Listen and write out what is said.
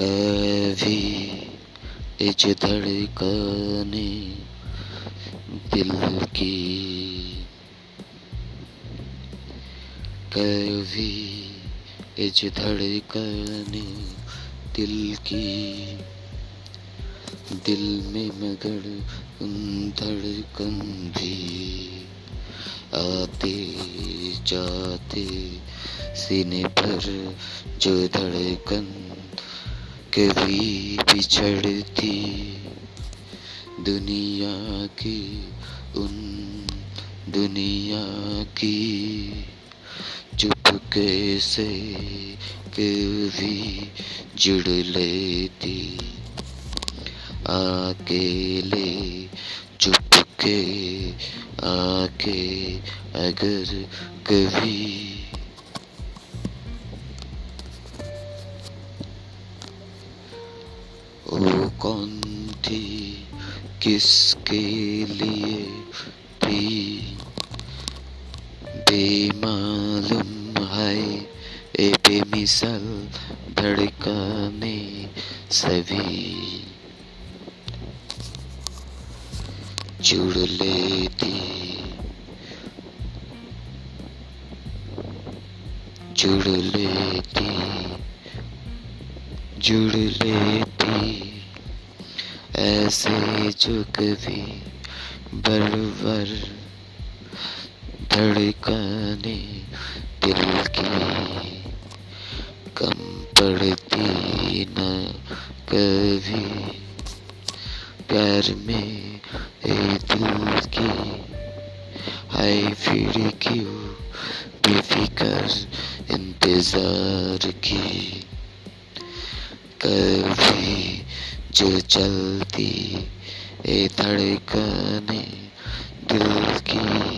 कभी इज़ धड़कने दिल की कभी इज़ धड़कने दिल की दिल में मगर धड़कन भी आते जाते सीने पर जो धड़कन कभी बिछड़ती दुनिया की, उन दुनिया की चुपके से कभी जुड़ लेती। अकेले चुपके, आके अगर कभी वो कौन थी किसके लिए थी? बेमालूम है ए बेमिसल धड़कने सभी। जुड़ लेती। जुड़ लेती। जुड़ लेती। ऐसे जो कभी बरबर धड़कने दिल की कम पड़ती न कभी। प्यार में ए दिल की हाय, फिर क्यों बेफिकर इंतज़ार की? कभी जो चलती ए धड़कने दिल की।